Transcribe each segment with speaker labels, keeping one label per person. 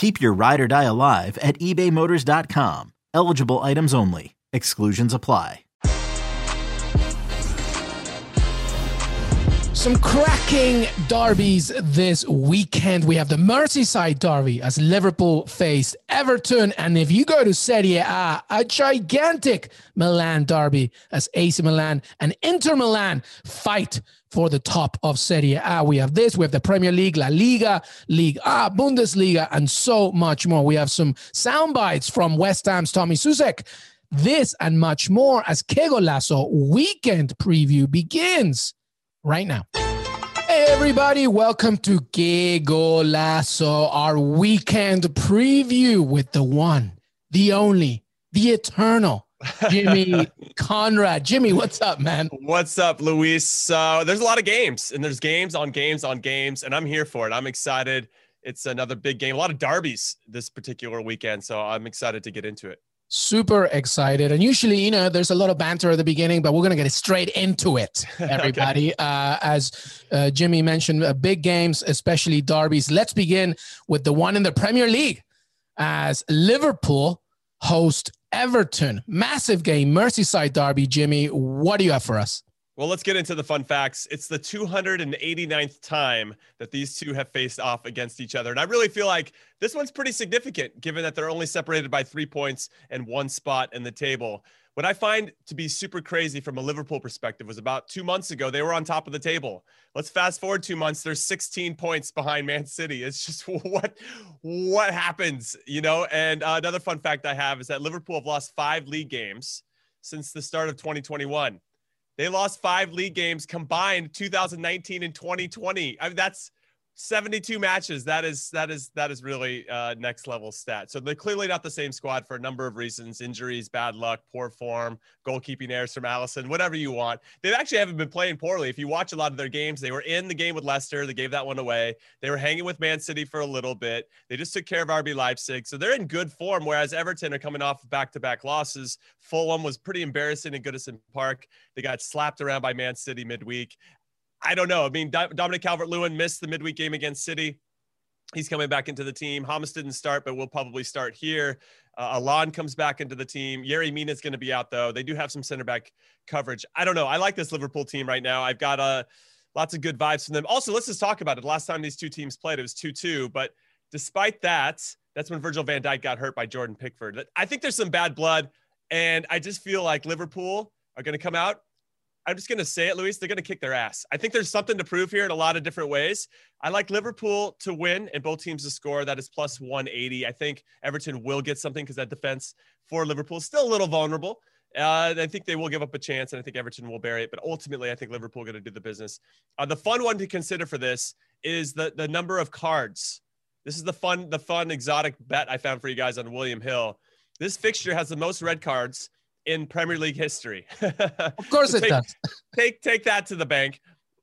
Speaker 1: Keep your ride or die alive at ebaymotors.com. Eligible items only. Exclusions apply.
Speaker 2: Some cracking derbies this weekend. We have the Merseyside derby as Liverpool faced Everton. And if you go to Serie A, a gigantic Milan derby as AC Milan and Inter Milan fight for the top of Serie A. We have this, we have the Premier League, La Liga, League A, Bundesliga, and so much more. We have some sound bites from West Ham's Tommy Soucek. This and much more as Que Golazo weekend preview begins right now. Hey, everybody, welcome to Que Golazo, our weekend preview with the one, the only, the eternal Jimmy Conrad. Jimmy, what's up, man?
Speaker 3: What's up, Luis? So there's a lot of games, and there's games on games on games, and I'm here for it. I'm excited. It's another big game, a lot of derbies this particular weekend, so I'm excited to get into it
Speaker 2: super excited and usually you know there's a lot of banter at the beginning but we're going to get straight into it everybody okay. uh, as uh, jimmy mentioned uh, big games especially derbies let's begin with the one in the premier league as liverpool host everton massive game merseyside derby jimmy what do you have for us
Speaker 3: well, let's get into the fun facts. It's the 289th time that these two have faced off against each other. And I really feel like this one's pretty significant given that they're only separated by three points and one spot in the table. What I find to be super crazy from a Liverpool perspective was about two months ago, they were on top of the table. Let's fast forward two months, they're 16 points behind Man City. It's just what what happens, you know? And uh, another fun fact I have is that Liverpool have lost five league games since the start of 2021. They lost five league games combined 2019 and 2020. I mean, that's 72 matches. That is that is that is really uh, next level stat. So they're clearly not the same squad for a number of reasons: injuries, bad luck, poor form, goalkeeping errors from Alisson, whatever you want. They actually haven't been playing poorly. If you watch a lot of their games, they were in the game with Leicester. They gave that one away. They were hanging with Man City for a little bit. They just took care of RB Leipzig, so they're in good form. Whereas Everton are coming off back-to-back losses. Fulham was pretty embarrassing in Goodison Park. They got slapped around by Man City midweek. I don't know. I mean, Dominic Calvert Lewin missed the midweek game against City. He's coming back into the team. Hamas didn't start, but we'll probably start here. Uh, Allan comes back into the team. Yerry Mina is going to be out, though. They do have some center back coverage. I don't know. I like this Liverpool team right now. I've got uh, lots of good vibes from them. Also, let's just talk about it. The last time these two teams played, it was 2 2. But despite that, that's when Virgil van Dijk got hurt by Jordan Pickford. I think there's some bad blood. And I just feel like Liverpool are going to come out I'm just going to say it, Luis. They're going to kick their ass. I think there's something to prove here in a lot of different ways. I like Liverpool to win and both teams to score. That is plus 180. I think Everton will get something because that defense for Liverpool is still a little vulnerable. Uh, I think they will give up a chance, and I think Everton will bury it. But ultimately, I think Liverpool going to do the business. Uh, the fun one to consider for this is the the number of cards. This is the fun the fun exotic bet I found for you guys on William Hill. This fixture has the most red cards in Premier League history.
Speaker 2: of course so it
Speaker 3: take,
Speaker 2: does.
Speaker 3: take take that to the bank.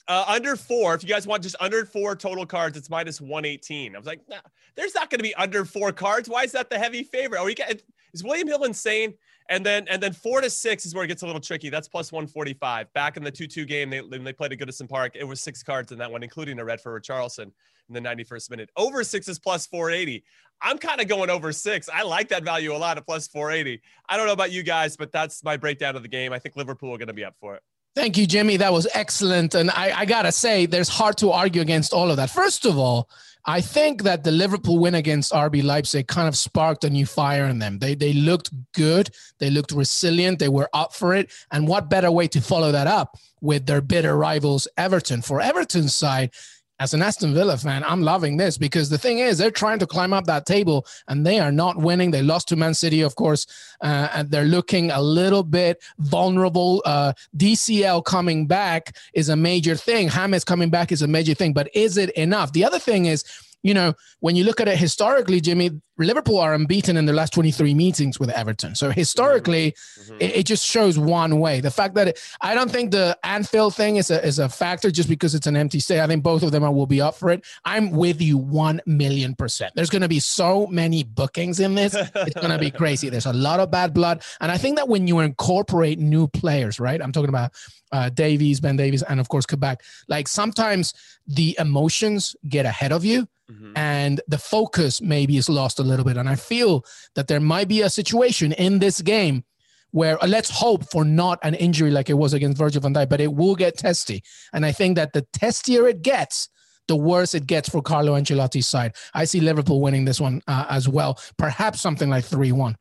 Speaker 3: Uh, under four, if you guys want just under four total cards, it's minus 118. I was like, nah, there's not going to be under four cards. Why is that the heavy favorite? Oh, you got, is William Hill insane? And then and then four to six is where it gets a little tricky. That's plus 145. Back in the 2-2 game, they, they played at Goodison Park, it was six cards in that one, including a red for Richarlison in the 91st minute. Over six is plus 480. I'm kind of going over six. I like that value a lot at plus 480. I don't know about you guys, but that's my breakdown of the game. I think Liverpool are going to be up for it.
Speaker 2: Thank you, Jimmy. That was excellent. And I, I got to say, there's hard to argue against all of that. First of all, I think that the Liverpool win against RB Leipzig kind of sparked a new fire in them. They, they looked good, they looked resilient, they were up for it. And what better way to follow that up with their bitter rivals, Everton? For Everton's side, as an Aston Villa fan, I'm loving this because the thing is, they're trying to climb up that table and they are not winning. They lost to Man City, of course, uh, and they're looking a little bit vulnerable. Uh, DCL coming back is a major thing. James coming back is a major thing, but is it enough? The other thing is, you know, when you look at it historically, Jimmy, Liverpool are unbeaten in their last 23 meetings with Everton. So historically, mm-hmm. it, it, just shows one way. The fact that it, I don't think the Anfield thing is a, is a factor just because it's an empty state. I think both of them will be up for it. I'm with you 1 million percent. There's going to be so many bookings in this. It's going to be crazy. There's a lot of bad blood. And I think that when you incorporate new players, right? I'm talking about uh, Davies, Ben Davies, and of course, Kabak, like sometimes the emotions get ahead of you. Mm-hmm. And the focus maybe is lost a little bit. And I feel that there might be a situation in this game where uh, let's hope for not an injury like it was against Virgil van Dijk, but it will get testy. And I think that the testier it gets, the worse it gets for Carlo Ancelotti's side. I see Liverpool winning this one uh, as well, perhaps something like 3 1.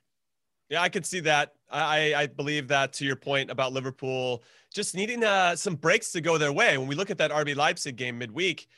Speaker 3: Yeah, I could see that. I, I believe that to your point about Liverpool just needing uh, some breaks to go their way. When we look at that RB Leipzig game midweek,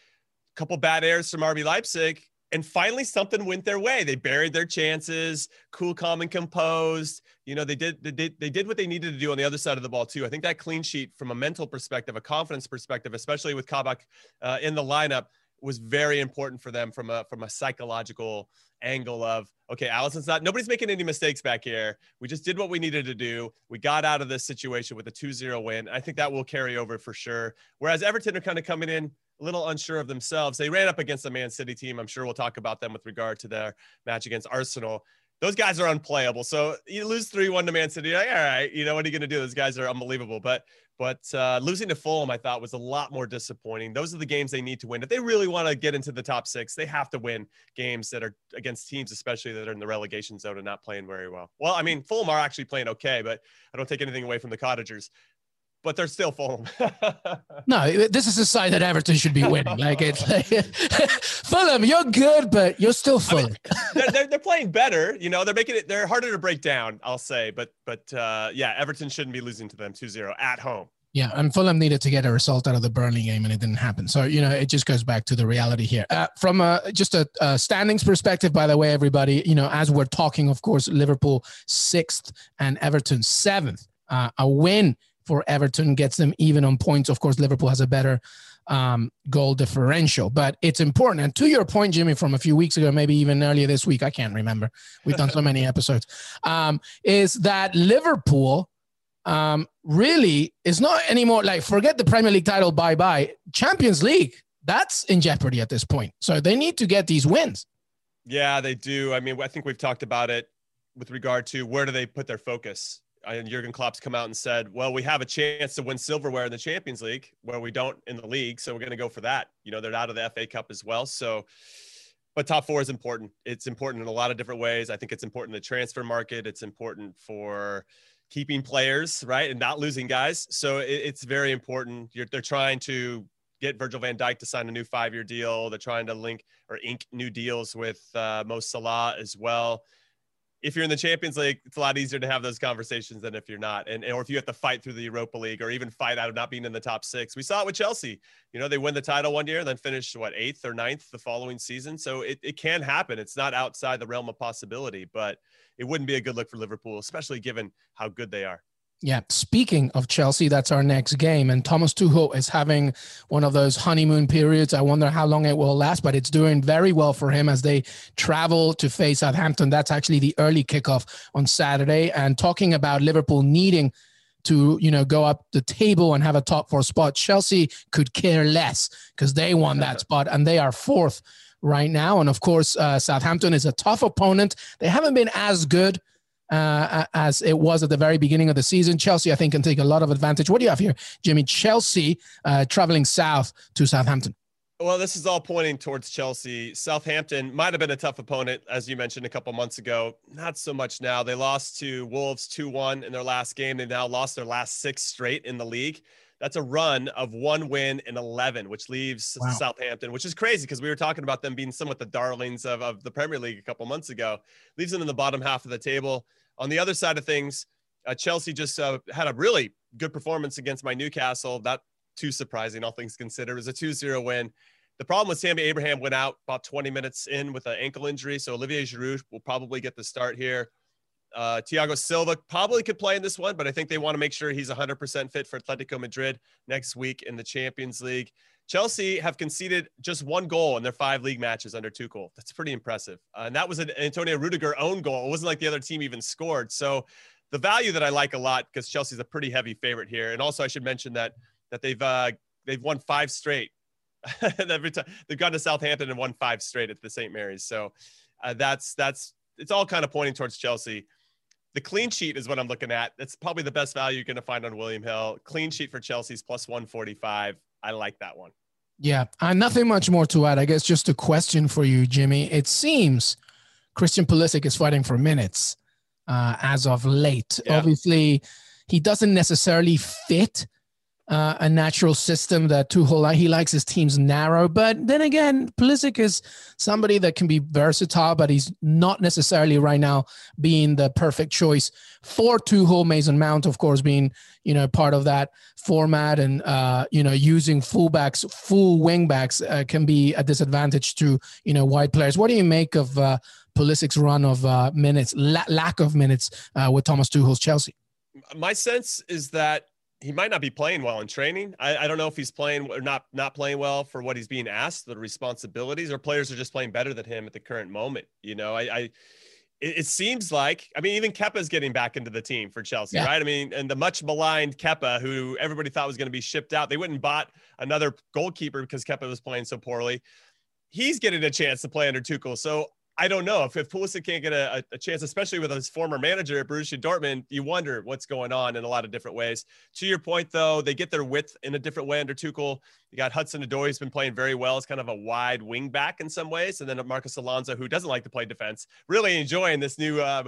Speaker 3: couple bad airs from RB Leipzig, and finally something went their way. They buried their chances, cool, calm, and composed. You know, they did they did they did what they needed to do on the other side of the ball too. I think that clean sheet from a mental perspective, a confidence perspective, especially with Kabak uh, in the lineup, was very important for them from a from a psychological angle of okay Alisson's not nobody's making any mistakes back here we just did what we needed to do we got out of this situation with a 2-0 win i think that will carry over for sure whereas everton are kind of coming in a little unsure of themselves. They ran up against the Man City team. I'm sure we'll talk about them with regard to their match against Arsenal. Those guys are unplayable. So you lose 3 1 to Man City. Like, all right, you know, what are you going to do? Those guys are unbelievable. But but uh, losing to Fulham, I thought, was a lot more disappointing. Those are the games they need to win. If they really want to get into the top six, they have to win games that are against teams, especially that are in the relegation zone and not playing very well. Well, I mean, Fulham are actually playing okay, but I don't take anything away from the Cottagers but they're still Fulham.
Speaker 2: no, this is a side that Everton should be winning. Like it's like, Fulham, you're good, but you're still Fulham. I mean,
Speaker 3: they're, they're, they're, playing better. You know, they're making it. They're harder to break down. I'll say, but but uh, yeah, Everton shouldn't be losing to them 2-0 at home.
Speaker 2: Yeah, and Fulham needed to get a result out of the Burnley game, and it didn't happen. So you know, it just goes back to the reality here. Uh, from a, just a, a, standings perspective, by the way, everybody, you know, as we're talking, of course, Liverpool sixth and Everton seventh. Uh, a win for Everton gets them even on points. Of course, Liverpool has a better um, goal differential, but it's important. And to your point, Jimmy, from a few weeks ago, maybe even earlier this week, I can't remember. We've done so many episodes. Um, is that Liverpool um, really is not anymore like forget the Premier League title, bye bye. Champions League, that's in jeopardy at this point. So they need to get these wins.
Speaker 3: Yeah, they do. I mean, I think we've talked about it with regard to where do they put their focus and Jurgen Klopp's come out and said, "Well, we have a chance to win silverware in the Champions League, where we don't in the league, so we're going to go for that." You know, they're out of the FA Cup as well, so. But top four is important. It's important in a lot of different ways. I think it's important in the transfer market. It's important for keeping players right and not losing guys. So it, it's very important. You're, they're trying to get Virgil Van Dijk to sign a new five-year deal. They're trying to link or ink new deals with uh, Mo Salah as well if you're in the Champions League, it's a lot easier to have those conversations than if you're not, and or if you have to fight through the Europa League or even fight out of not being in the top six. We saw it with Chelsea. You know, they win the title one year, then finish what eighth or ninth the following season. So it, it can happen. It's not outside the realm of possibility, but it wouldn't be a good look for Liverpool, especially given how good they are.
Speaker 2: Yeah. Speaking of Chelsea, that's our next game. And Thomas Tuchel is having one of those honeymoon periods. I wonder how long it will last, but it's doing very well for him as they travel to face Southampton. That's actually the early kickoff on Saturday. And talking about Liverpool needing to you know go up the table and have a top four spot, Chelsea could care less because they won that spot and they are fourth right now. And of course, uh, Southampton is a tough opponent. They haven't been as good uh, as it was at the very beginning of the season. Chelsea, I think, can take a lot of advantage. What do you have here, Jimmy? Chelsea uh, traveling south to Southampton.
Speaker 3: Well, this is all pointing towards Chelsea. Southampton might have been a tough opponent, as you mentioned a couple months ago. Not so much now. They lost to Wolves 2 1 in their last game. They now lost their last six straight in the league. That's a run of one win in 11, which leaves wow. Southampton, which is crazy because we were talking about them being somewhat the darlings of, of the Premier League a couple months ago. Leaves them in the bottom half of the table. On the other side of things, uh, Chelsea just uh, had a really good performance against my Newcastle. That too surprising, all things considered. It was a 2 0 win. The problem with Tammy Abraham went out about 20 minutes in with an ankle injury. So Olivier Giroud will probably get the start here. Uh, Thiago Silva probably could play in this one, but I think they want to make sure he's 100% fit for Atletico Madrid next week in the Champions League. Chelsea have conceded just one goal in their five league matches under Tuchel. That's pretty impressive. Uh, and that was an Antonio Rudiger own goal. It wasn't like the other team even scored. So the value that I like a lot because Chelsea's a pretty heavy favorite here. And also I should mention that that they've uh, they've won five straight. Every time they've gone to Southampton and won five straight at the St. Mary's. So uh, that's that's it's all kind of pointing towards Chelsea. The clean sheet is what I'm looking at. That's probably the best value you're going to find on William Hill. Clean sheet for Chelsea's plus 145. I like that one.
Speaker 2: Yeah, uh, nothing much more to add. I guess just a question for you, Jimmy. It seems Christian Pulisic is fighting for minutes uh, as of late. Yeah. Obviously, he doesn't necessarily fit uh, a natural system that Tuchel he likes his teams narrow. But then again, Pulisic is somebody that can be versatile, but he's not necessarily right now being the perfect choice for Tuchel. Mason Mount, of course, being you know part of that format, and uh, you know using fullbacks, full wingbacks uh, can be a disadvantage to you know wide players. What do you make of uh, Pulisic's run of uh, minutes, la- lack of minutes uh, with Thomas Tuchel's Chelsea?
Speaker 3: My sense is that he might not be playing well in training. I, I, don't know if he's playing or not not playing well for what he's being asked, the responsibilities, or players are just playing better than him at the current moment. You know, I, I it, it seems like I mean even Kepa's getting back into the team for Chelsea, yeah. right? I mean, and the much maligned Kepa, who everybody thought was going to be shipped out, they went and bought another goalkeeper because Kepa was playing so poorly. He's getting a chance to play under Tuchel. So I don't know if, if Pulisic can't get a, a, chance, especially with his former manager at Borussia Dortmund, you wonder what's going on in a lot of different ways. To your point, though, they get their width in a different way under Tuchel. You got Hudson Odoi, who's been playing very well. It's kind of a wide wing back in some ways. And then Marcos Alonso, who doesn't like to play defense, really enjoying this new uh,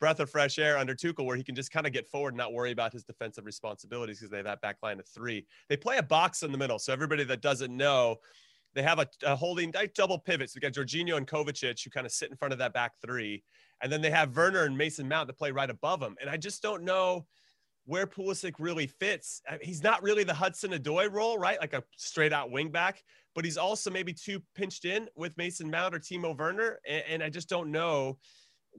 Speaker 3: breath of fresh air under Tuchel, where he can just kind of get forward and not worry about his defensive responsibilities because they have that back line of three. They play a box in the middle. So everybody that doesn't know, they have a, a holding double pivots. We got Jorginho and Kovacic who kind of sit in front of that back three, and then they have Werner and Mason Mount to play right above them. And I just don't know where Pulisic really fits. He's not really the Hudson Odoi role, right? Like a straight out wing back, but he's also maybe too pinched in with Mason Mount or Timo Werner. And, and I just don't know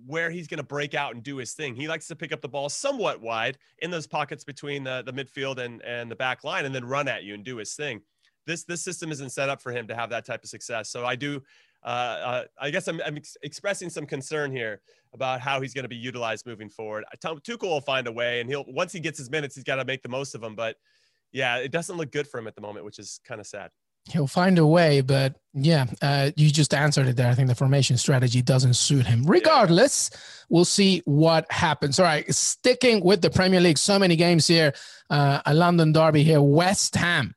Speaker 3: where he's going to break out and do his thing. He likes to pick up the ball somewhat wide in those pockets between the, the midfield and, and the back line and then run at you and do his thing this this system isn't set up for him to have that type of success. So I do. Uh, uh, I guess I'm, I'm ex- expressing some concern here about how he's going to be utilized moving forward. Tom Tuchel will find a way, and he'll once he gets his minutes, he's got to make the most of them. But yeah, it doesn't look good for him at the moment, which is kind of sad.
Speaker 2: He'll find a way, but yeah, uh, you just answered it there. I think the formation strategy doesn't suit him. Regardless, yeah. we'll see what happens. All right, sticking with the Premier League, so many games here. Uh, a London derby here. West Ham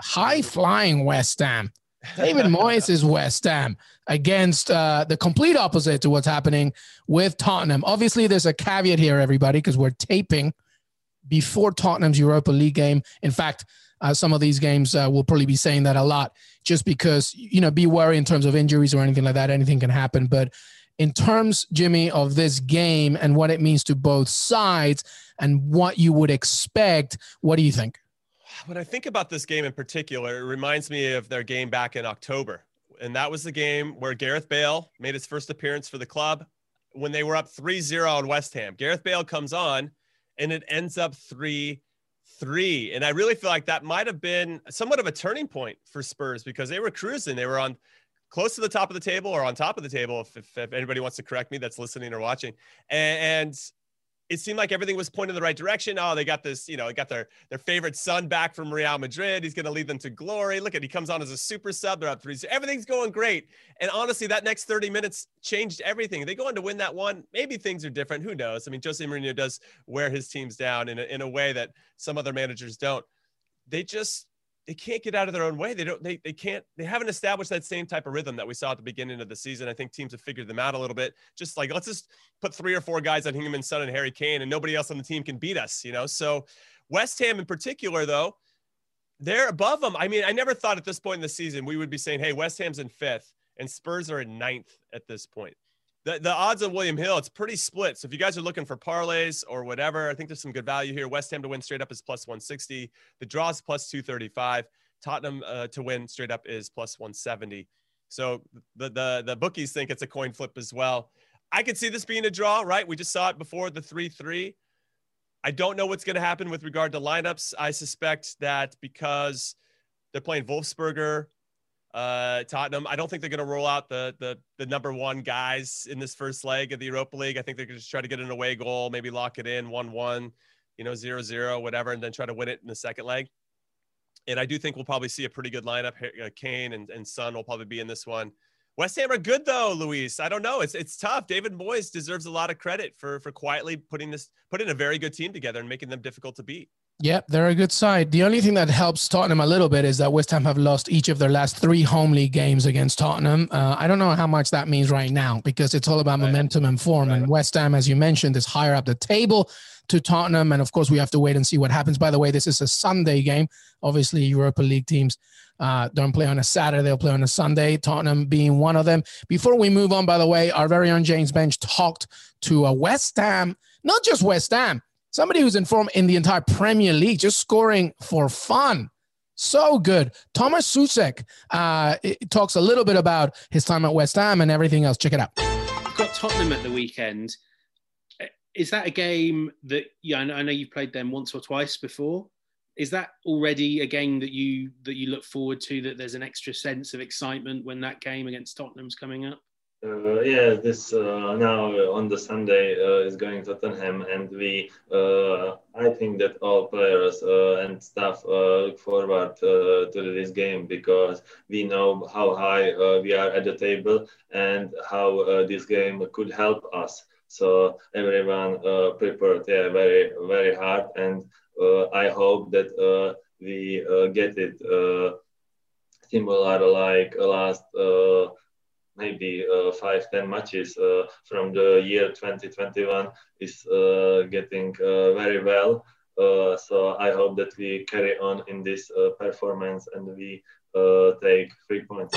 Speaker 2: high flying West Ham. David Moyes is West Ham against uh, the complete opposite to what's happening with Tottenham. Obviously, there's a caveat here, everybody, because we're taping before Tottenham's Europa League game. In fact, uh, some of these games uh, will probably be saying that a lot, just because you know, be wary in terms of injuries or anything like that. Anything can happen, but in terms, Jimmy, of this game and what it means to both sides and what you would expect, what do you think?
Speaker 3: When I think about this game in particular, it reminds me of their game back in October. And that was the game where Gareth Bale made his first appearance for the club when they were up 3 0 on West Ham. Gareth Bale comes on and it ends up 3 3. And I really feel like that might have been somewhat of a turning point for Spurs because they were cruising. They were on close to the top of the table or on top of the table, if, if, if anybody wants to correct me that's listening or watching. And, and it seemed like everything was pointing in the right direction. Oh, they got this, you know, they got their their favorite son back from Real Madrid. He's going to lead them to glory. Look at he comes on as a super sub. They're up three. So Everything's going great. And honestly, that next 30 minutes changed everything. They go on to win that one. Maybe things are different. Who knows? I mean, Jose Mourinho does wear his teams down in a, in a way that some other managers don't. They just they can't get out of their own way. They don't, they, they can't, they haven't established that same type of rhythm that we saw at the beginning of the season. I think teams have figured them out a little bit. Just like, let's just put three or four guys on and Son and Harry Kane, and nobody else on the team can beat us, you know? So West Ham in particular, though, they're above them. I mean, I never thought at this point in the season we would be saying, "Hey, West Ham's in fifth and Spurs are in ninth at this point." The, the odds on William Hill, it's pretty split. So if you guys are looking for parlays or whatever, I think there's some good value here. West Ham to win straight up is plus 160. The draw is plus 235. Tottenham uh, to win straight up is plus 170. So the, the the bookies think it's a coin flip as well. I could see this being a draw, right? We just saw it before the 3 3. I don't know what's going to happen with regard to lineups. I suspect that because they're playing Wolfsberger, uh, Tottenham, I don't think they're going to roll out the, the the number one guys in this first leg of the Europa League. I think they're going to just try to get an away goal, maybe lock it in one one, you know, zero zero, whatever, and then try to win it in the second leg. And I do think we'll probably see a pretty good lineup. Uh, Kane and, and Son will probably be in this one. West Ham are good though, Luis. I don't know. It's it's tough. David Moyes deserves a lot of credit for for quietly putting this putting a very good team together and making them difficult to beat.
Speaker 2: Yep, they're a good side. The only thing that helps Tottenham a little bit is that West Ham have lost each of their last three home league games against Tottenham. Uh, I don't know how much that means right now because it's all about right. momentum and form. Right. And West Ham, as you mentioned, is higher up the table to Tottenham. And of course, we have to wait and see what happens. By the way, this is a Sunday game. Obviously, Europa League teams uh, don't play on a Saturday, they'll play on a Sunday, Tottenham being one of them. Before we move on, by the way, our very own James Bench talked to a West Ham, not just West Ham, somebody who's in form in the entire Premier League, just scoring for fun. So good. Thomas Soucek uh, talks a little bit about his time at West Ham and everything else. Check it out.
Speaker 4: You've got Tottenham at the weekend. Is that a game that, yeah, I know you've played them once or twice before is that already a game that you that you look forward to that there's an extra sense of excitement when that game against tottenham's coming up
Speaker 5: uh, yeah, this uh, now on the Sunday uh, is going to Tottenham, and we, uh, I think that all players uh, and staff uh, look forward to this game because we know how high we are at the table and how this game could help us. So everyone prepared, yeah, very very hard, and uh, I hope that uh, we uh, get it similar like last maybe uh, five ten matches uh, from the year 2021 is uh, getting very well so i hope that we carry on in this performance and we take three points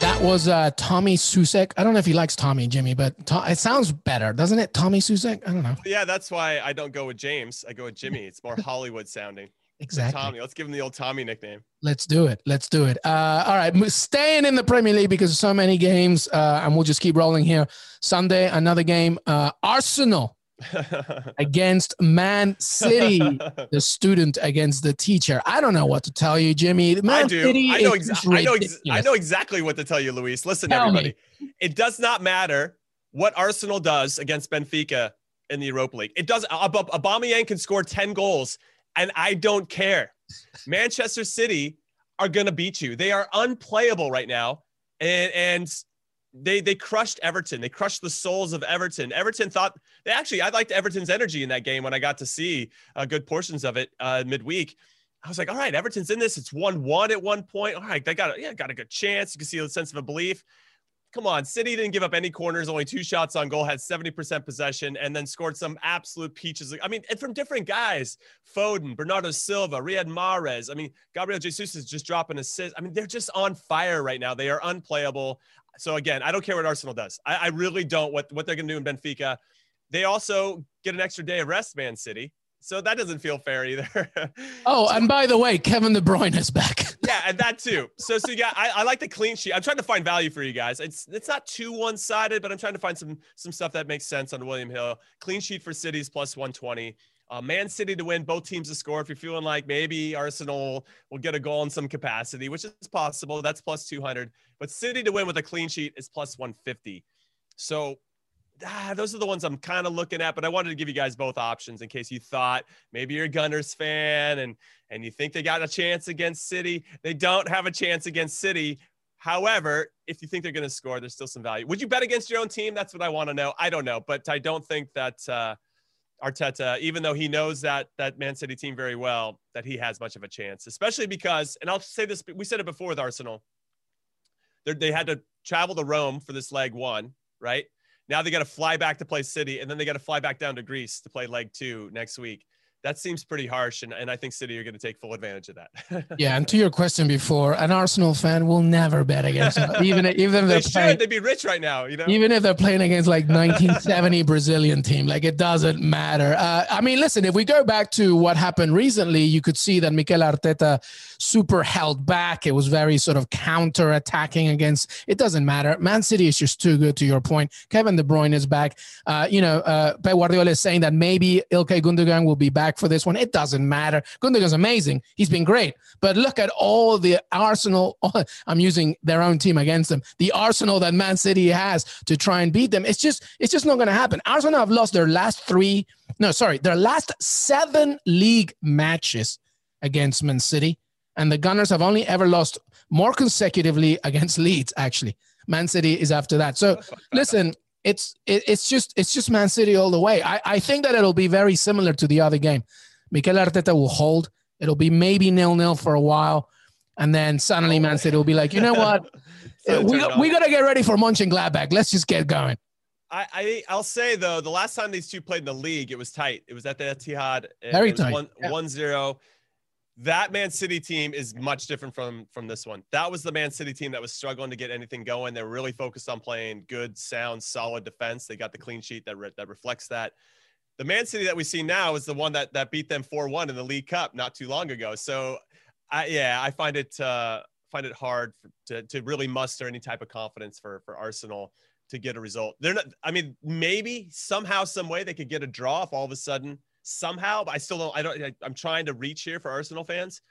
Speaker 2: that was uh, Tommy Soucek. I don't know if he likes Tommy, Jimmy, but to- it sounds better, doesn't it? Tommy Soucek. I don't know.
Speaker 3: Yeah, that's why I don't go with James. I go with Jimmy. It's more Hollywood sounding.
Speaker 2: Exactly.
Speaker 3: Tommy. Let's give him the old Tommy nickname.
Speaker 2: Let's do it. Let's do it. Uh, all right. Staying in the Premier League because of so many games, uh, and we'll just keep rolling here. Sunday, another game. Uh, Arsenal against Man City, the student against the teacher. I don't know what to tell you, Jimmy. Man
Speaker 3: I do.
Speaker 2: City
Speaker 3: I know, exa- I, know ex- I know exactly what to tell you, Luis. Listen, tell everybody. Me. It does not matter what Arsenal does against Benfica in the Europa League. It does. Aubameyang can score 10 goals, and I don't care. Manchester City are going to beat you. They are unplayable right now. And, and they they crushed Everton. They crushed the souls of Everton. Everton thought they actually I liked Everton's energy in that game when I got to see uh, good portions of it uh, midweek. I was like, all right, Everton's in this. It's one one at one point. All right, they got a, yeah got a good chance. You can see the sense of a belief. Come on, City didn't give up any corners, only two shots on goal, had 70% possession, and then scored some absolute peaches. I mean, and from different guys Foden, Bernardo Silva, Riyad Mahrez. I mean, Gabriel Jesus is just dropping assists. I mean, they're just on fire right now. They are unplayable. So again, I don't care what Arsenal does. I, I really don't what what they're going to do in Benfica. They also get an extra day of rest, Man City. So that doesn't feel fair either.
Speaker 2: oh, and by the way, Kevin De Bruyne is back.
Speaker 3: yeah, and that too. So, so yeah, I, I like the clean sheet. I'm trying to find value for you guys. It's it's not too one sided, but I'm trying to find some some stuff that makes sense on William Hill. Clean sheet for Cities plus 120. Uh, Man City to win, both teams to score. If you're feeling like maybe Arsenal will get a goal in some capacity, which is possible, that's plus 200. But City to win with a clean sheet is plus 150. So ah, those are the ones I'm kind of looking at. But I wanted to give you guys both options in case you thought maybe you're a Gunners fan and and you think they got a chance against City. They don't have a chance against City. However, if you think they're going to score, there's still some value. Would you bet against your own team? That's what I want to know. I don't know, but I don't think that. Uh, Arteta, even though he knows that that Man City team very well, that he has much of a chance, especially because, and I'll say this, we said it before with Arsenal. They had to travel to Rome for this leg one, right? Now they got to fly back to play City, and then they got to fly back down to Greece to play leg two next week. That seems pretty harsh. And, and I think City are going to take full advantage of that.
Speaker 2: yeah. And to your question before, an Arsenal fan will never bet against them, even, even if they're
Speaker 3: they
Speaker 2: playing,
Speaker 3: They'd be rich right now, you know?
Speaker 2: Even if they're playing against like 1970 Brazilian team, like it doesn't matter. Uh, I mean, listen, if we go back to what happened recently, you could see that Mikel Arteta super held back. It was very sort of counter attacking against, it doesn't matter. Man City is just too good to your point. Kevin De Bruyne is back. Uh, you know, uh, Pep Guardiola is saying that maybe Ilkay Gundogan will be back for this one. It doesn't matter. Gundogan's amazing. He's been great. But look at all the Arsenal. I'm using their own team against them. The Arsenal that Man City has to try and beat them. It's just, it's just not going to happen. Arsenal have lost their last three. No, sorry, their last seven league matches against Man City, and the Gunners have only ever lost more consecutively against Leeds. Actually, Man City is after that. So, listen, it's it, it's just it's just Man City all the way. I, I think that it'll be very similar to the other game. Mikel Arteta will hold. It'll be maybe nil nil for a while, and then suddenly Man City will be like, you know what, we got, we got to get ready for Mönchengladbach. Let's just get going.
Speaker 3: I, I will say though, the last time these two played in the league, it was tight. It was at the Etihad.
Speaker 2: Very tight.
Speaker 3: One, yeah. 1-0. That Man City team is much different from from this one. That was the Man City team that was struggling to get anything going. They're really focused on playing good, sound, solid defense. They got the clean sheet that re- that reflects that. The Man City that we see now is the one that that beat them 4-1 in the League Cup not too long ago. So, I, yeah, I find it uh, find it hard for, to to really muster any type of confidence for for Arsenal to get a result. They're not. I mean, maybe somehow, some way they could get a draw if all of a sudden somehow. But I still don't. I don't. I, am trying to reach here for Arsenal fans.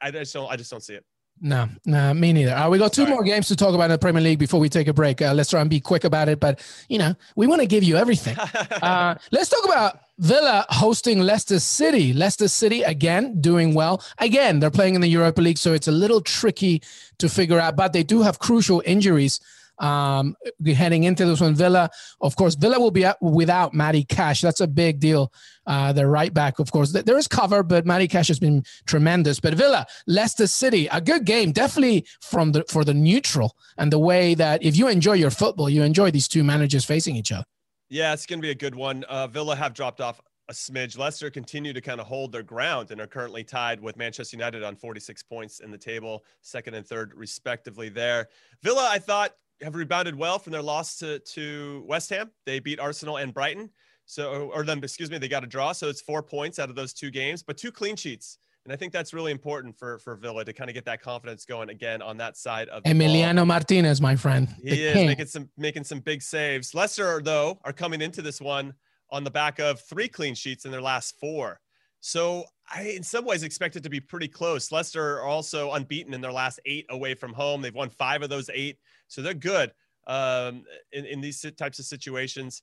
Speaker 3: I just don't. I just don't see it.
Speaker 2: No, no, me neither. Uh, we got two Sorry. more games to talk about in the Premier League before we take a break. Uh, let's try and be quick about it, but you know we want to give you everything. uh, let's talk about Villa hosting Leicester City. Leicester City again doing well. Again, they're playing in the Europa League, so it's a little tricky to figure out. But they do have crucial injuries um, heading into this one. Villa, of course, Villa will be without Matty Cash. That's a big deal. Uh, the right back, of course. There is cover, but Matty Cash has been tremendous. But Villa, Leicester City, a good game, definitely from the for the neutral and the way that if you enjoy your football, you enjoy these two managers facing each other.
Speaker 3: Yeah, it's going to be a good one. Uh, Villa have dropped off a smidge. Leicester continue to kind of hold their ground and are currently tied with Manchester United on 46 points in the table, second and third respectively there. Villa, I thought, have rebounded well from their loss to, to West Ham. They beat Arsenal and Brighton. So, or then, excuse me, they got a draw. So it's four points out of those two games, but two clean sheets. And I think that's really important for, for Villa to kind of get that confidence going again on that side of
Speaker 2: Emiliano
Speaker 3: ball.
Speaker 2: Martinez, my friend.
Speaker 3: He is king. making some making some big saves. Leicester, though, are coming into this one on the back of three clean sheets in their last four. So I, in some ways, expect it to be pretty close. Leicester are also unbeaten in their last eight away from home. They've won five of those eight. So they're good um, in, in these types of situations.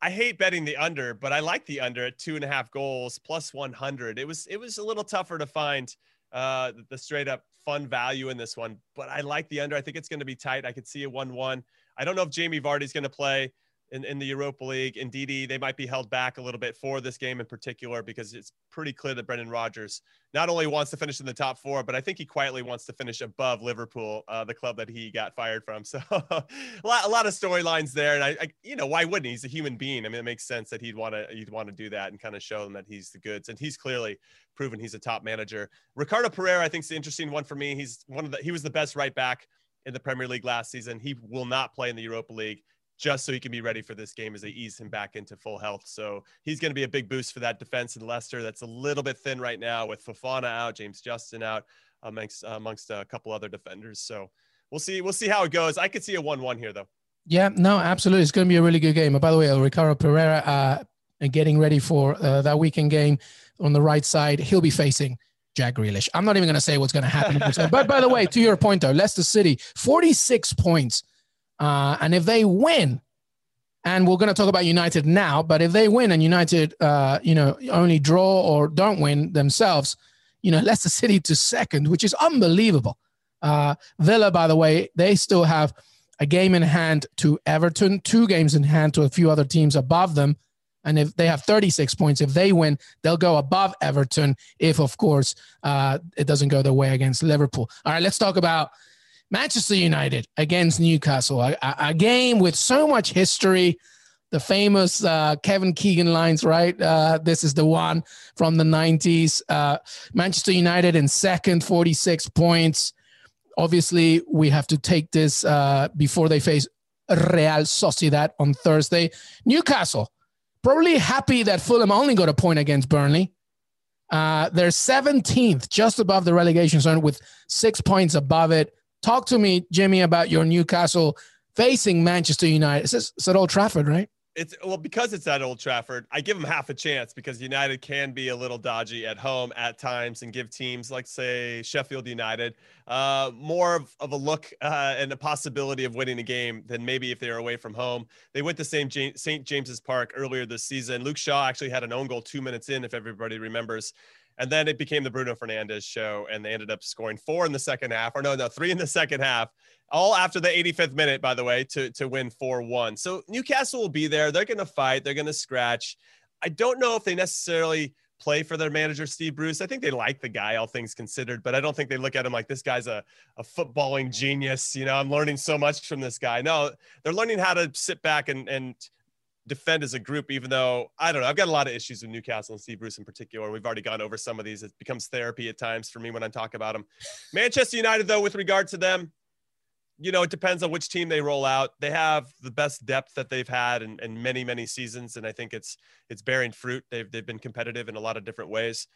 Speaker 3: I hate betting the under, but I like the under at two and a half goals plus 100. It was it was a little tougher to find uh, the straight up fun value in this one, but I like the under. I think it's going to be tight. I could see a one-one. I don't know if Jamie Vardy's going to play in, in the Europa League. Indeed, they might be held back a little bit for this game in particular because it's pretty clear that Brendan Rodgers not only wants to finish in the top four, but I think he quietly wants to finish above Liverpool, uh, the club that he got fired from. So a, lot, a lot of storylines there, and I, I, you know, why wouldn't he? He's a human being. I mean, it makes sense that he'd want to he'd want to do that and kind of show them that he's the goods, and he's clearly proven he's a top manager. Ricardo Pereira, I think, is the interesting one for me. He's one of the he was the best right back in the Premier League last season. He will not play in the Europa League just so he can be ready for this game as they ease him back into full health. So he's going to be a big boost for that defense in Leicester. That's a little bit thin right now with Fofana out, James Justin out, amongst amongst a couple other defenders. So we'll see. We'll see how it goes. I could see a one-one here though.
Speaker 2: Yeah, no, absolutely. It's going to be a really good game. And by the way, Ricardo Pereira uh, getting ready for uh, that weekend game on the right side. He'll be facing Jack Grealish. I'm not even going to say what's going to happen. but by the way, to your point though, Leicester City, 46 points uh, and if they win, and we're going to talk about United now, but if they win and United, uh, you know, only draw or don't win themselves, you know, Leicester City to second, which is unbelievable. Uh, Villa, by the way, they still have a game in hand to Everton, two games in hand to a few other teams above them. And if they have 36 points, if they win, they'll go above Everton. If, of course, uh, it doesn't go their way against Liverpool. All right, let's talk about Manchester United against Newcastle, a, a, game with so much history. the famous uh, Kevin Keegan lines, right? Uh, this is the one from the 90s. Uh, Manchester United in second, 46 points. Obviously, we have to take this uh, before they face Real Sociedad on Thursday. Newcastle, probably happy that Fulham only got a point against Burnley. Uh, they're 17th, just above the relegation zone, with six points above it. Talk to me, Jimmy, about your Newcastle facing Manchester United. It's, it's at Old Trafford, right?
Speaker 3: it's well because it's at Old Trafford. I give them half a chance because United can be a little dodgy at home at times and give teams like say Sheffield United uh, more of, of, a look uh, and a possibility of winning a game than maybe if they were away from home. They went to St. James, St. James's Park earlier this season. Luke Shaw actually had an own goal two minutes in, if everybody remembers. And then it became the Bruno Fernandes show, and they ended up scoring four in the second half, or no, no, three in the second half all after the 85th minute, by the way, to, to win 4 1. So Newcastle will be there. They're going to fight, they're going to scratch. I don't know if they necessarily play for their manager, Steve Bruce. I think they like the guy, all things considered, but I don't think they look at him like this guy's a, a footballing genius. You know, I'm learning so much from this guy. No, they're learning how to sit back and, and defend as a group, even though I don't know. I've got a lot of issues with Newcastle and Steve Bruce in particular. We've already gone over some of these. It becomes therapy at times for me when I talk about them. Manchester United, though, with regard to them, you know, it depends on which team they roll out. They have the best depth that they've had in, in many, many seasons, and I think it's it's bearing fruit. They've they've been competitive in a lot of different ways.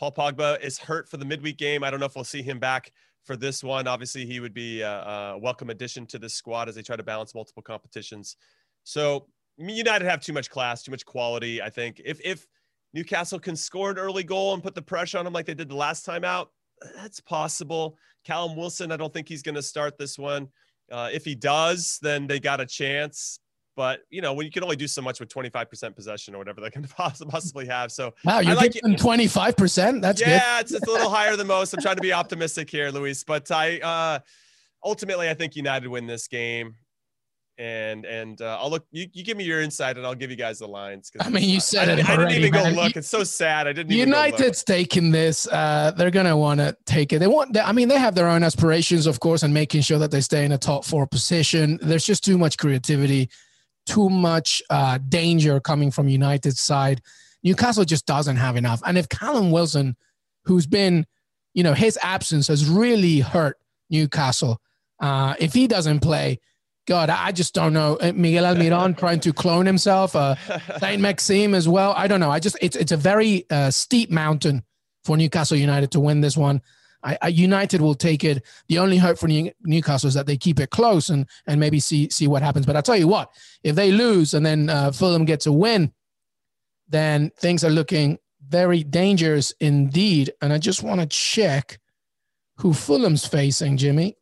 Speaker 3: Paul Pogba is hurt for the midweek game. I don't know if we'll see him back for this one. Obviously, he would be a, a welcome addition to this squad as they try to balance multiple competitions. So United have too much class, too much quality. I think if if Newcastle can score an early goal and put the pressure on them like they did the last time out, that's possible. Callum Wilson, I don't think he's going to start this one. Uh, if he does, then they got a chance. But you know, when you can only do so much with 25% possession or whatever they can possibly have. So
Speaker 2: wow, you're like giving 25%. That's
Speaker 3: yeah, it's, it's a little higher than most. I'm trying to be optimistic here, Luis. But I uh, ultimately I think United win this game and and uh, I'll look. You, you give me your insight, and I'll give you guys the lines.
Speaker 2: I mean, you said
Speaker 3: I,
Speaker 2: it.
Speaker 3: I,
Speaker 2: already,
Speaker 3: didn't even
Speaker 2: man.
Speaker 3: go look. It's so sad. I didn't.
Speaker 2: United's taking this. Uh, they're gonna want to take it. They want. I mean, they have their own aspirations, of course, and making sure that they stay in a top four position. There's just too much creativity, too much uh, danger coming from United's side. Newcastle just doesn't have enough. And if Callum Wilson, who's been, you know, his absence has really hurt Newcastle. Uh, if he doesn't play God, I just don't know. Uh, Miguel Almiron trying to clone himself, uh, Saint Maxime as well. I don't know. I just it's it's a very uh, steep mountain for Newcastle United to win this one. I, I, United will take it. The only hope for New, Newcastle is that they keep it close and and maybe see see what happens. But I tell you what, if they lose and then uh, Fulham gets a win, then things are looking very dangerous indeed. And I just want to check who Fulham's facing, Jimmy.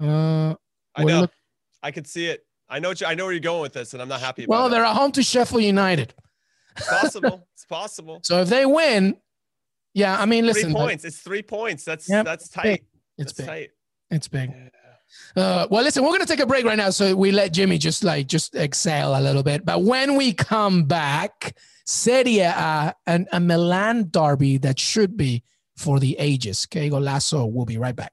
Speaker 3: Uh, I know. Look- I could see it. I know. you, I know where you're going with this, and I'm not happy.
Speaker 2: well,
Speaker 3: it.
Speaker 2: Well, they're at home to Sheffield United.
Speaker 3: It's possible. it's possible.
Speaker 2: So if they win, yeah, I mean, listen,
Speaker 3: three points. But, it's three points. That's yep, that's tight.
Speaker 2: Big. It's that's big. tight. It's big. Yeah. Uh, well, listen, we're going to take a break right now, so we let Jimmy just like just exhale a little bit. But when we come back, Serie A and a Milan derby that should be for the ages. Okay, Golazo. We'll be right back.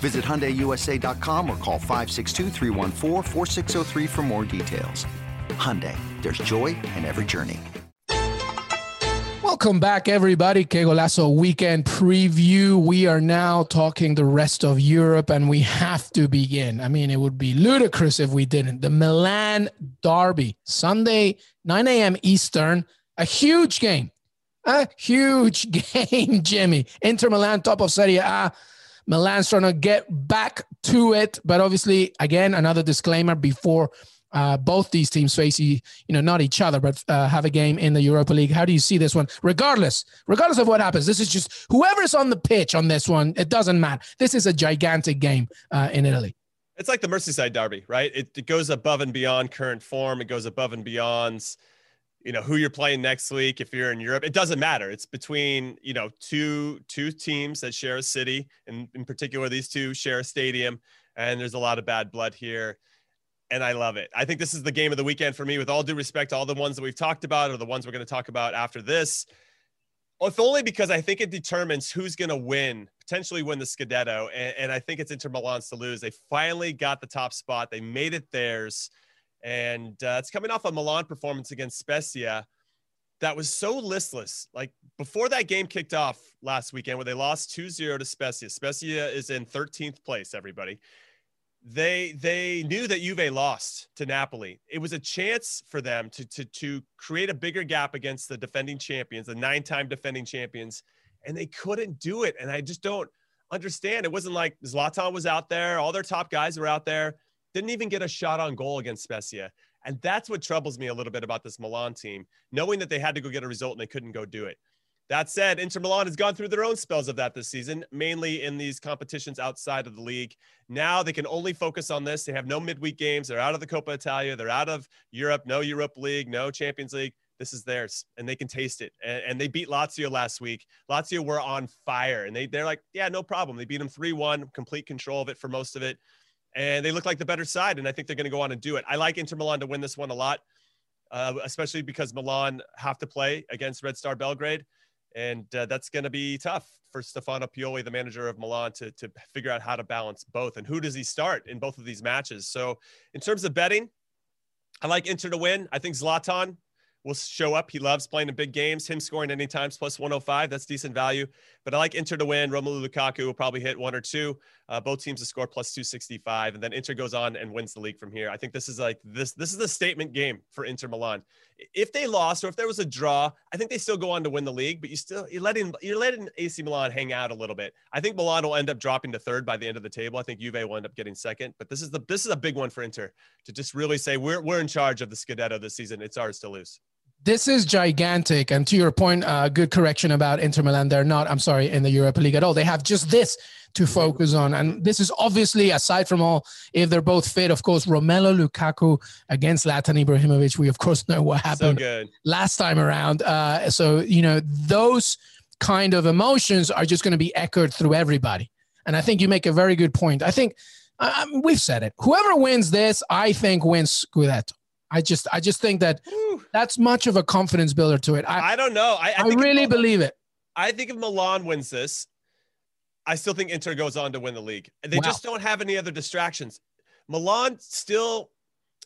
Speaker 6: Visit HyundaiUSA.com or call 562 for more details. Hyundai, there's joy in every journey.
Speaker 2: Welcome back, everybody. Que Golazo weekend preview. We are now talking the rest of Europe, and we have to begin. I mean, it would be ludicrous if we didn't. The Milan Derby, Sunday, 9 a.m. Eastern, a huge game. A huge game, Jimmy. Inter Milan, top of Serie A Milan's trying to get back to it, but obviously, again, another disclaimer before uh, both these teams face you know not each other but uh, have a game in the europa league. How do you see this one? Regardless regardless of what happens this is just whoever's on the pitch on this one it doesn't matter. This is a gigantic game uh, in italy.
Speaker 3: It's like the merseyside derby right? It, it goes above and beyond current form. It goes above and beyond you know who you're playing next week if you're in europe it doesn't matter it's between you know two two teams that share a city and in particular these two share a stadium and there's a lot of bad blood here and I love it. I think this is the game of the weekend for me, with all due respect to all the ones that we've talked about or the ones we're going to talk about after this. If only because I think it determines who's going to win, potentially win the Scudetto. And, and I think it's Inter Milan's to lose. They finally got the top spot, they made it theirs. And uh, it's coming off a Milan performance against Spezia that was so listless. Like before that game kicked off last weekend, where they lost 2 0 to Spezia. Spezia is in 13th place, everybody they they knew that Juve lost to Napoli. It was a chance for them to to to create a bigger gap against the defending champions, the nine-time defending champions, and they couldn't do it. And I just don't understand. It wasn't like Zlatan was out there, all their top guys were out there, didn't even get a shot on goal against Spezia. And that's what troubles me a little bit about this Milan team, knowing that they had to go get a result and they couldn't go do it. That said, Inter Milan has gone through their own spells of that this season, mainly in these competitions outside of the league. Now they can only focus on this. They have no midweek games. They're out of the Coppa Italia. They're out of Europe. No Europe League. No Champions League. This is theirs, and they can taste it. And, and they beat Lazio last week. Lazio were on fire, and they they're like, yeah, no problem. They beat them three one, complete control of it for most of it, and they look like the better side. And I think they're going to go on and do it. I like Inter Milan to win this one a lot, uh, especially because Milan have to play against Red Star Belgrade and uh, that's going to be tough for Stefano Pioli, the manager of Milan, to to figure out how to balance both and who does he start in both of these matches. So, in terms of betting, I like Inter to win. I think Zlatan will show up. He loves playing in big games. Him scoring any times plus 105, that's decent value. But I like Inter to win. Romelu Lukaku will probably hit one or two. Uh, both teams to score plus 265, and then Inter goes on and wins the league from here. I think this is like this. This is a statement game for Inter Milan. If they lost or if there was a draw, I think they still go on to win the league. But you still you're letting you're letting AC Milan hang out a little bit. I think Milan will end up dropping to third by the end of the table. I think Juve will end up getting second. But this is the this is a big one for Inter to just really say we're we're in charge of the Scudetto this season. It's ours to lose
Speaker 2: this is gigantic. And to your point, uh, good correction about Inter Milan. They're not, I'm sorry, in the Europa League at all. They have just this to focus on. And this is obviously, aside from all, if they're both fit, of course, Romelu Lukaku against Zlatan Ibrahimovic. We, of course, know what happened
Speaker 3: so
Speaker 2: last time around. Uh, so, you know, those kind of emotions are just going to be echoed through everybody. And I think you make a very good point. I think um, we've said it. Whoever wins this, I think wins Scudetto. I just I just think that that's much of a confidence builder to it.
Speaker 3: I, I don't know. I,
Speaker 2: I, I really believe it.
Speaker 3: I think if Milan wins this, I still think Inter goes on to win the league. They wow. just don't have any other distractions. Milan still,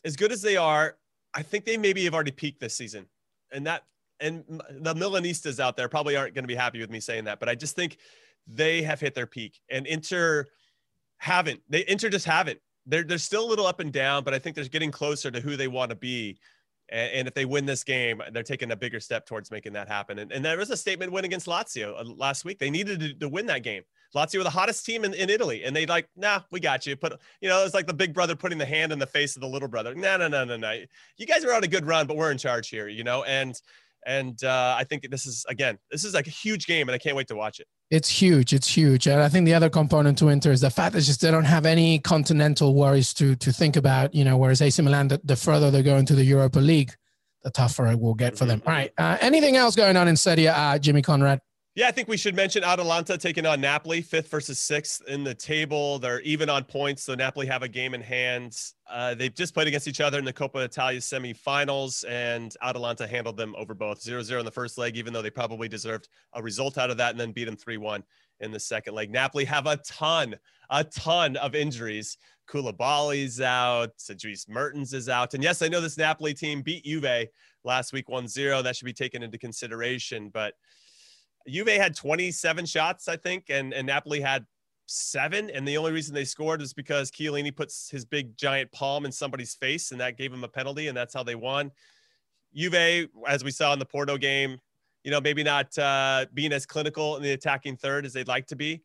Speaker 3: as good as they are, I think they maybe have already peaked this season, and that and the Milanistas out there probably aren't going to be happy with me saying that, but I just think they have hit their peak, and Inter haven't. They Inter just haven't they're they're still a little up and down, but I think they're getting closer to who they want to be. And, and, if they win this game, they're taking a bigger step towards making that happen. And, and there was a statement win against Lazio uh, last week. They needed to, to, win that game. Lazio were the hottest team in, in Italy, and they like, nah, we got you. Put, you know, it's like the big brother putting the hand in the face of the little brother. No, no, no, no, no. You guys are on a good run, but we're in charge here, you know. And and uh, I think this is again, this is like a huge game, and I can't wait to watch it.
Speaker 2: It's huge. It's huge. And I think the other component to Inter is the fact that just they don't have any continental worries to to think about. You know, whereas AC Milan, the, the further they go into the Europa League, the tougher it will get for them. All right. Uh, anything else going on in Serie A, Jimmy Conrad?
Speaker 3: Yeah, I think we should mention Atalanta taking on Napoli, fifth versus sixth in the table. They're even on points, so Napoli have a game in hand. Uh, they've just played against each other in the Coppa Italia semifinals, and Atalanta handled them over both 0 0 in the first leg, even though they probably deserved a result out of that, and then beat them 3 1 in the second leg. Napoli have a ton, a ton of injuries. Koulibaly's out, Dries Mertens is out. And yes, I know this Napoli team beat Juve last week 1 0. That should be taken into consideration, but Juve had 27 shots, I think, and, and Napoli had seven. And the only reason they scored is because Chiellini puts his big giant palm in somebody's face, and that gave him a penalty, and that's how they won. Juve, as we saw in the Porto game, you know, maybe not uh, being as clinical in the attacking third as they'd like to be.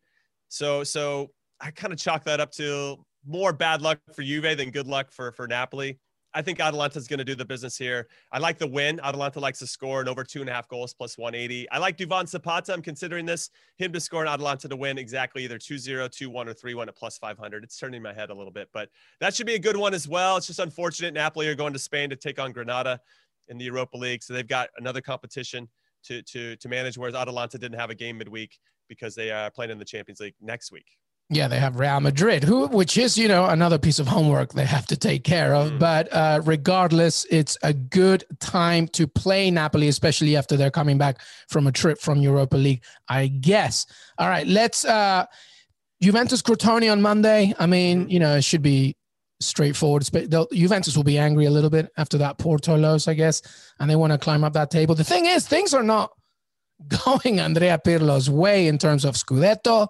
Speaker 3: So so I kind of chalk that up to more bad luck for Juve than good luck for for Napoli. I think Atalanta is going to do the business here. I like the win. Atalanta likes to score and over two and a half goals plus 180. I like Duvan Zapata. I'm considering this him to score and Atalanta to win exactly either 2 0, 2 1, or 3 1 at plus 500. It's turning my head a little bit, but that should be a good one as well. It's just unfortunate. Napoli are going to Spain to take on Granada in the Europa League. So they've got another competition to, to, to manage, whereas Atalanta didn't have a game midweek because they are playing in the Champions League next week.
Speaker 2: Yeah, they have Real Madrid, who, which is you know another piece of homework they have to take care of. Mm. But uh, regardless, it's a good time to play Napoli, especially after they're coming back from a trip from Europa League, I guess. All right, let's uh, Juventus Crotone on Monday. I mean, mm. you know, it should be straightforward. Juventus will be angry a little bit after that Porto loss, I guess, and they want to climb up that table. The thing is, things are not going Andrea Pirlo's way in terms of Scudetto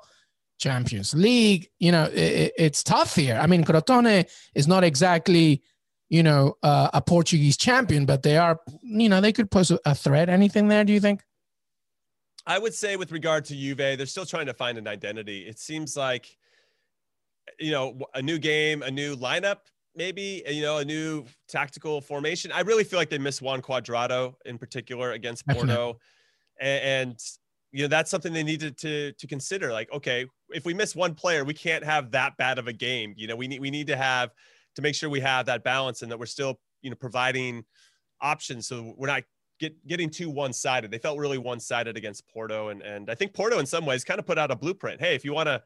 Speaker 2: Champions League. You know, it, it's tough here. I mean, Crotone is not exactly, you know, uh, a Portuguese champion, but they are, you know, they could pose a threat. Anything there, do you think?
Speaker 3: I would say with regard to Juve, they're still trying to find an identity. It seems like, you know, a new game, a new lineup, maybe, you know, a new tactical formation. I really feel like they miss Juan Cuadrado in particular against Porto. And, and you know that's something they needed to to consider like okay if we miss one player we can't have that bad of a game you know we need we need to have to make sure we have that balance and that we're still you know providing options. So we're not get getting too one-sided. They felt really one-sided against porto and and i think porto in some ways kind of put out a blueprint. Hey if you want to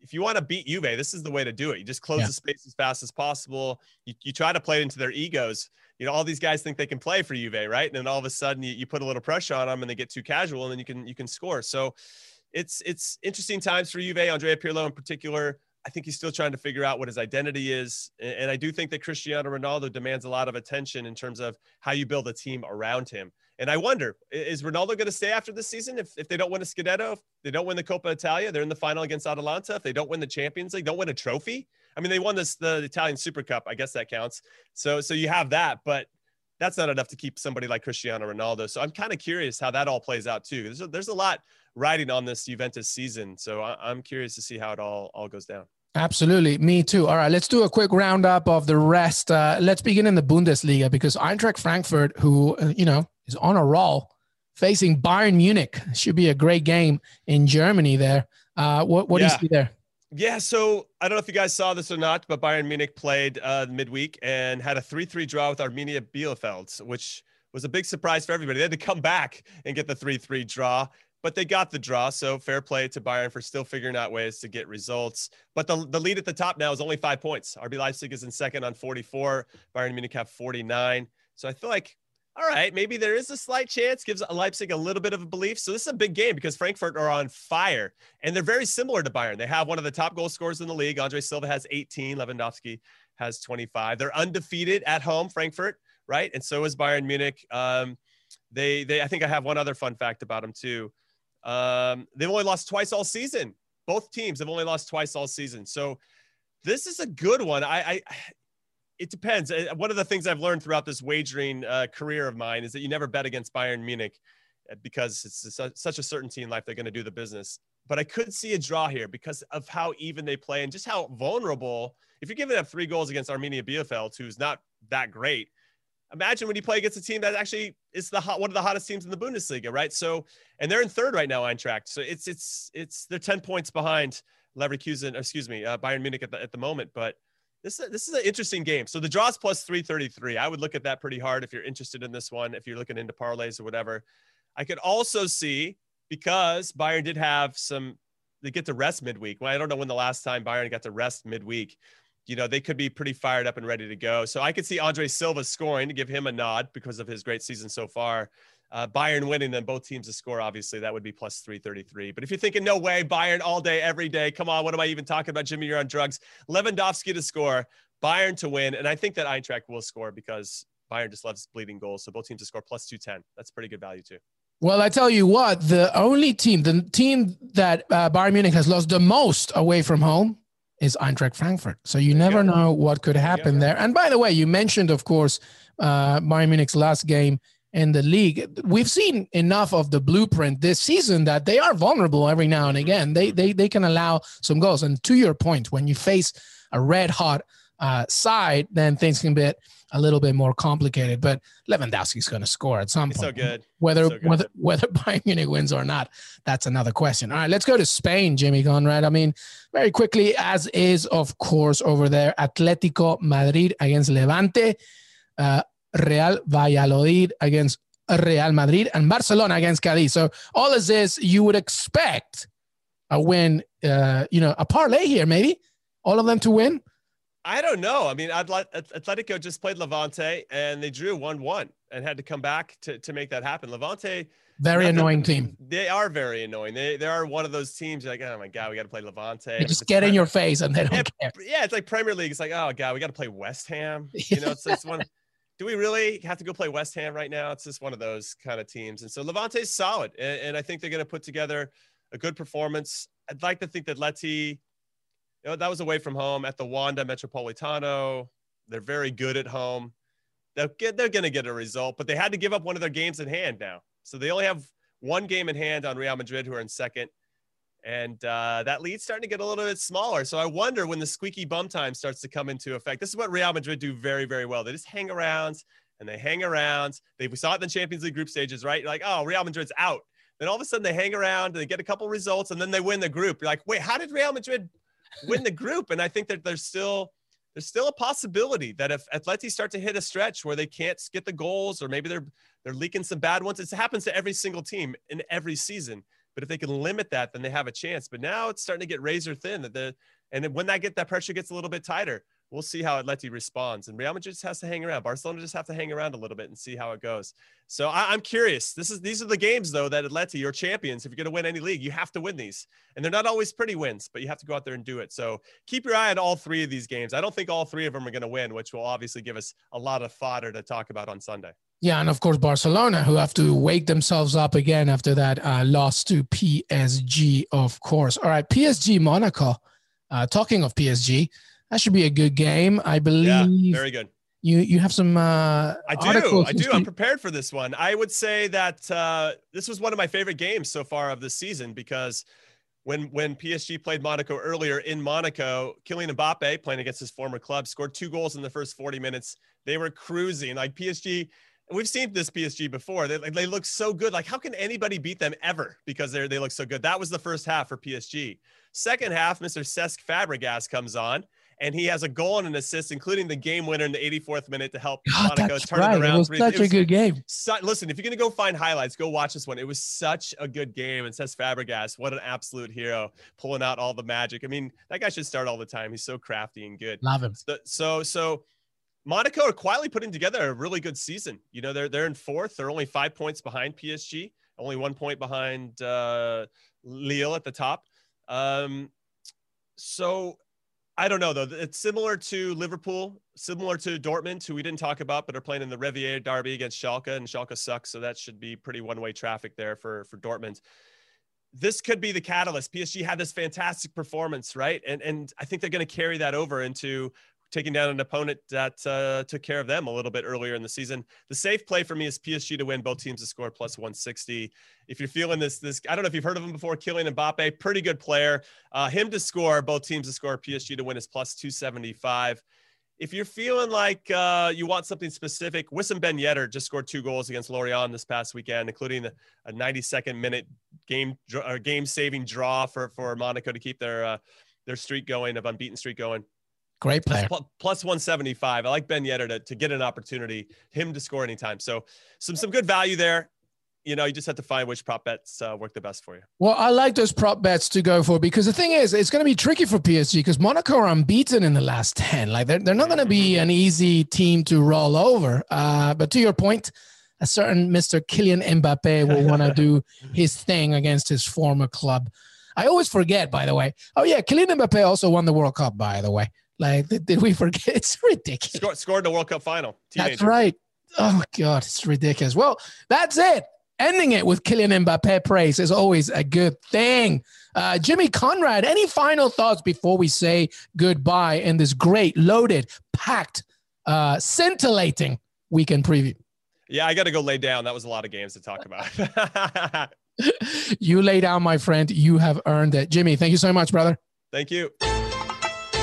Speaker 3: if you want to beat Juve, this is the way to do it. You just close yeah. the space as fast as possible. You, you try to play into their egos. You know, all these guys think they can play for Juve, right? And then all of a sudden you, you put a little pressure on them and they get too casual and then you can you can score. So it's it's interesting times for Juve, Andrea Pirlo in particular. I think he's still trying to figure out what his identity is. And I do think that Cristiano Ronaldo demands a lot of attention in terms of how you build a team around him. And I wonder, is Ronaldo going to stay after this season if, if they don't win a Scudetto, if they don't win the Coppa Italia, they're in the final against Atalanta. If they don't win the Champions League, don't win a trophy. I mean, they won this the Italian Super Cup. I guess that counts. So so you have that, but that's not enough to keep somebody like Cristiano Ronaldo. So I'm kind of curious how that all plays out too. There's a, there's a lot riding on this Juventus season. So I, I'm curious to see how it all all goes down.
Speaker 2: Absolutely. Me too. All right. Let's do a quick roundup of the rest. Uh, let's begin in the Bundesliga because Eintracht Frankfurt, who, uh, you know, is on a roll, facing Bayern Munich. Should be a great game in Germany there. Uh, what what yeah. do you see there?
Speaker 3: Yeah, so I don't know if you guys saw this or not, but Bayern Munich played uh, midweek and had a 3 3 draw with Arminia Bielefeld, which was a big surprise for everybody. They had to come back and get the 3 3 draw, but they got the draw. So fair play to Bayern for still figuring out ways to get results. But the, the lead at the top now is only five points. RB Leipzig is in second on 44, Bayern Munich have 49. So I feel like all right, maybe there is a slight chance, gives Leipzig a little bit of a belief. So this is a big game because Frankfurt are on fire and they're very similar to Bayern. They have one of the top goal scorers in the league. Andre Silva has 18, Lewandowski has 25. They're undefeated at home, Frankfurt, right? And so is Bayern Munich. Um, they, they, I think I have one other fun fact about them too. Um, they've only lost twice all season. Both teams have only lost twice all season. So this is a good one. I, I it depends. Uh, one of the things I've learned throughout this wagering uh, career of mine is that you never bet against Bayern Munich uh, because it's such a certainty in life they're going to do the business. But I could see a draw here because of how even they play and just how vulnerable. If you're giving up three goals against Arminia Bielefeld, who's not that great, imagine when you play against a team that actually is the hot, one of the hottest teams in the Bundesliga, right? So, and they're in third right now, Eintracht. So it's it's it's they're ten points behind Leverkusen, excuse me, uh, Bayern Munich at the at the moment, but this is, this is an interesting game. So the draws plus 333. I would look at that pretty hard if you're interested in this one, if you're looking into parlays or whatever. I could also see because Bayern did have some, they get to rest midweek. Well, I don't know when the last time Bayern got to rest midweek. You know, they could be pretty fired up and ready to go. So I could see Andre Silva scoring to give him a nod because of his great season so far uh, Bayern winning, then both teams to score, obviously, that would be plus 333. But if you're thinking, no way, Bayern all day, every day, come on, what am I even talking about? Jimmy, you're on drugs. Lewandowski to score, Bayern to win. And I think that Eintracht will score because Bayern just loves bleeding goals. So both teams to score plus 210. That's pretty good value, too.
Speaker 2: Well, I tell you what, the only team, the team that uh, Bayern Munich has lost the most away from home is Eintracht Frankfurt. So you there never you know what could happen there. And by the way, you mentioned, of course, uh, Bayern Munich's last game in the league. We've seen enough of the blueprint this season that they are vulnerable every now and again. They they they can allow some goals. And to your point, when you face a red hot uh, side, then things can get a little bit more complicated. But Lewandowski's going to score at some
Speaker 3: He's
Speaker 2: point.
Speaker 3: so good.
Speaker 2: Whether
Speaker 3: So good.
Speaker 2: whether whether Bayern Munich wins or not, that's another question. All right, let's go to Spain, Jimmy Conrad. I mean, very quickly, as is of course over there, Atletico Madrid against Levante, uh, Real Valladolid against Real Madrid, and Barcelona against Cadiz. So all of this, you would expect a win. Uh, you know, a parlay here, maybe all of them to win.
Speaker 3: I don't know. I mean, Atlet- Atletico just played Levante and they drew 1 1 and had to come back to, to make that happen. Levante,
Speaker 2: Very annoying team.
Speaker 3: They are very annoying. They, they are one of those teams you're like, oh my God, we got to play Levante.
Speaker 2: They just get in your face and they don't
Speaker 3: yeah,
Speaker 2: care.
Speaker 3: yeah, it's like Premier League. It's like, oh God, we got to play West Ham. You know, it's just one. Do we really have to go play West Ham right now? It's just one of those kind of teams. And so Levante's solid. And, and I think they're going to put together a good performance. I'd like to think that Leti, you know, that was away from home at the Wanda Metropolitano. They're very good at home. They'll get, they're going to get a result, but they had to give up one of their games in hand now. So they only have one game in hand on Real Madrid, who are in second. And uh, that lead's starting to get a little bit smaller. So I wonder when the squeaky bum time starts to come into effect. This is what Real Madrid do very, very well. They just hang around and they hang around. They we saw it in the Champions League group stages, right? You're like, oh, Real Madrid's out. Then all of a sudden they hang around and they get a couple results and then they win the group. You're like, wait, how did Real Madrid win the group? And I think that there's still there's still a possibility that if Atleti start to hit a stretch where they can't get the goals or maybe they're they're leaking some bad ones. It happens to every single team in every season. But if they can limit that, then they have a chance. But now it's starting to get razor thin. That the and then when that get that pressure gets a little bit tighter, we'll see how Atleti responds. And Real Madrid just has to hang around. Barcelona just have to hang around a little bit and see how it goes. So I, am curious. This is these are the games though that Atleti, you're champions. If you're going to win any league, you have to win these. And they're not always pretty wins, but you have to go out there and do it. So keep your eye on all three of these games. I don't think all three of them are going to win, which will obviously give us a lot of fodder to talk about on Sunday.
Speaker 2: Yeah, and of course Barcelona, who have to wake themselves up again after that uh, loss to PSG, of course. All right, PSG Monaco. Uh, talking of PSG, that should be a good game. I believe.
Speaker 3: Yeah, very good.
Speaker 2: You you have some. Uh,
Speaker 3: I do. I do. I'm prepared for this one. I would say that uh, this was one of my favorite games so far of this season because when when PSG played Monaco earlier in Monaco, Kylian Mbappe playing against his former club scored two goals in the first 40 minutes. They were cruising like PSG we've seen this PSG before. They, they look so good. Like, how can anybody beat them ever? Because they they look so good. That was the first half for PSG. Second half, Mr. Cesc Fabregas comes on, and he has a goal and an assist, including the game winner in the 84th minute to help
Speaker 2: God,
Speaker 3: Monaco turn
Speaker 2: right.
Speaker 3: it around.
Speaker 2: It was
Speaker 3: three-
Speaker 2: such
Speaker 3: it
Speaker 2: a good game.
Speaker 3: su- listen, if you're gonna go find highlights, go watch this one. It was such a good game. And Cesc Fabregas, what an absolute hero, pulling out all the magic. I mean, that guy should start all the time. He's so crafty and good.
Speaker 2: Love him.
Speaker 3: So, so, so Monaco are quietly putting together a really good season. You know, they're they're in fourth. They're only five points behind PSG, only one point behind uh, Lille at the top. Um, so I don't know though. It's similar to Liverpool, similar to Dortmund, who we didn't talk about, but are playing in the Revier Derby against Schalke, and Schalke sucks, so that should be pretty one-way traffic there for for Dortmund. This could be the catalyst. PSG had this fantastic performance, right? And and I think they're going to carry that over into taking down an opponent that uh, took care of them a little bit earlier in the season. The safe play for me is PSG to win. Both teams to score plus 160. If you're feeling this, this I don't know if you've heard of him before. Kylian Mbappe, pretty good player. Uh, him to score, both teams to score. PSG to win is plus 275. If you're feeling like uh, you want something specific, Wissam Ben Yedder just scored two goals against Lorient this past weekend, including a, a 92nd minute game or game saving draw for for Monaco to keep their uh, their streak going of unbeaten streak going.
Speaker 2: Great player.
Speaker 3: Plus, plus 175. I like Ben Yedder to, to get an opportunity, him to score anytime. So some some good value there. You know, you just have to find which prop bets uh, work the best for you.
Speaker 2: Well, I like those prop bets to go for because the thing is, it's going to be tricky for PSG because Monaco are unbeaten in the last 10. Like, they're, they're not going to be an easy team to roll over. Uh, but to your point, a certain Mr. Kylian Mbappe will want to do his thing against his former club. I always forget, by the way. Oh, yeah, Kylian Mbappe also won the World Cup, by the way. Like, did, we forget? It's ridiculous.
Speaker 3: Scored, scored in the World Cup final. Teenager.
Speaker 2: That's right. Oh, God, it's ridiculous. Well, that's it. Ending it with Kylian Mbappe praise is always a good thing. Uh, Jimmy Conrad, any final thoughts before we say goodbye in this great, loaded, packed, uh, scintillating weekend preview?
Speaker 3: Yeah, I got to go lay down. That was a lot of games to talk about.
Speaker 2: you lay down, my friend. You have earned it. Jimmy, thank you so much, brother.
Speaker 3: Thank you.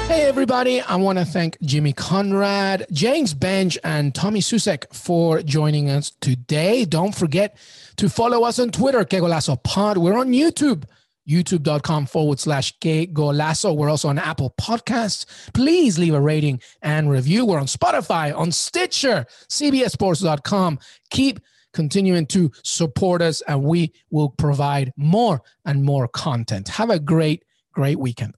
Speaker 2: Hey, everybody. I want to thank Jimmy Conrad, James Benge, and Tommy Susek for joining us today. Don't forget to follow us on Twitter, Que Golazo Pod. We're on YouTube, youtube.com forward slash Que Golazo. We're also on Apple Podcasts. Please leave a rating and review. We're on Spotify, on Stitcher, CBSSports.com. Keep continuing to support us, and we will provide more and more content. Have a great, great weekend.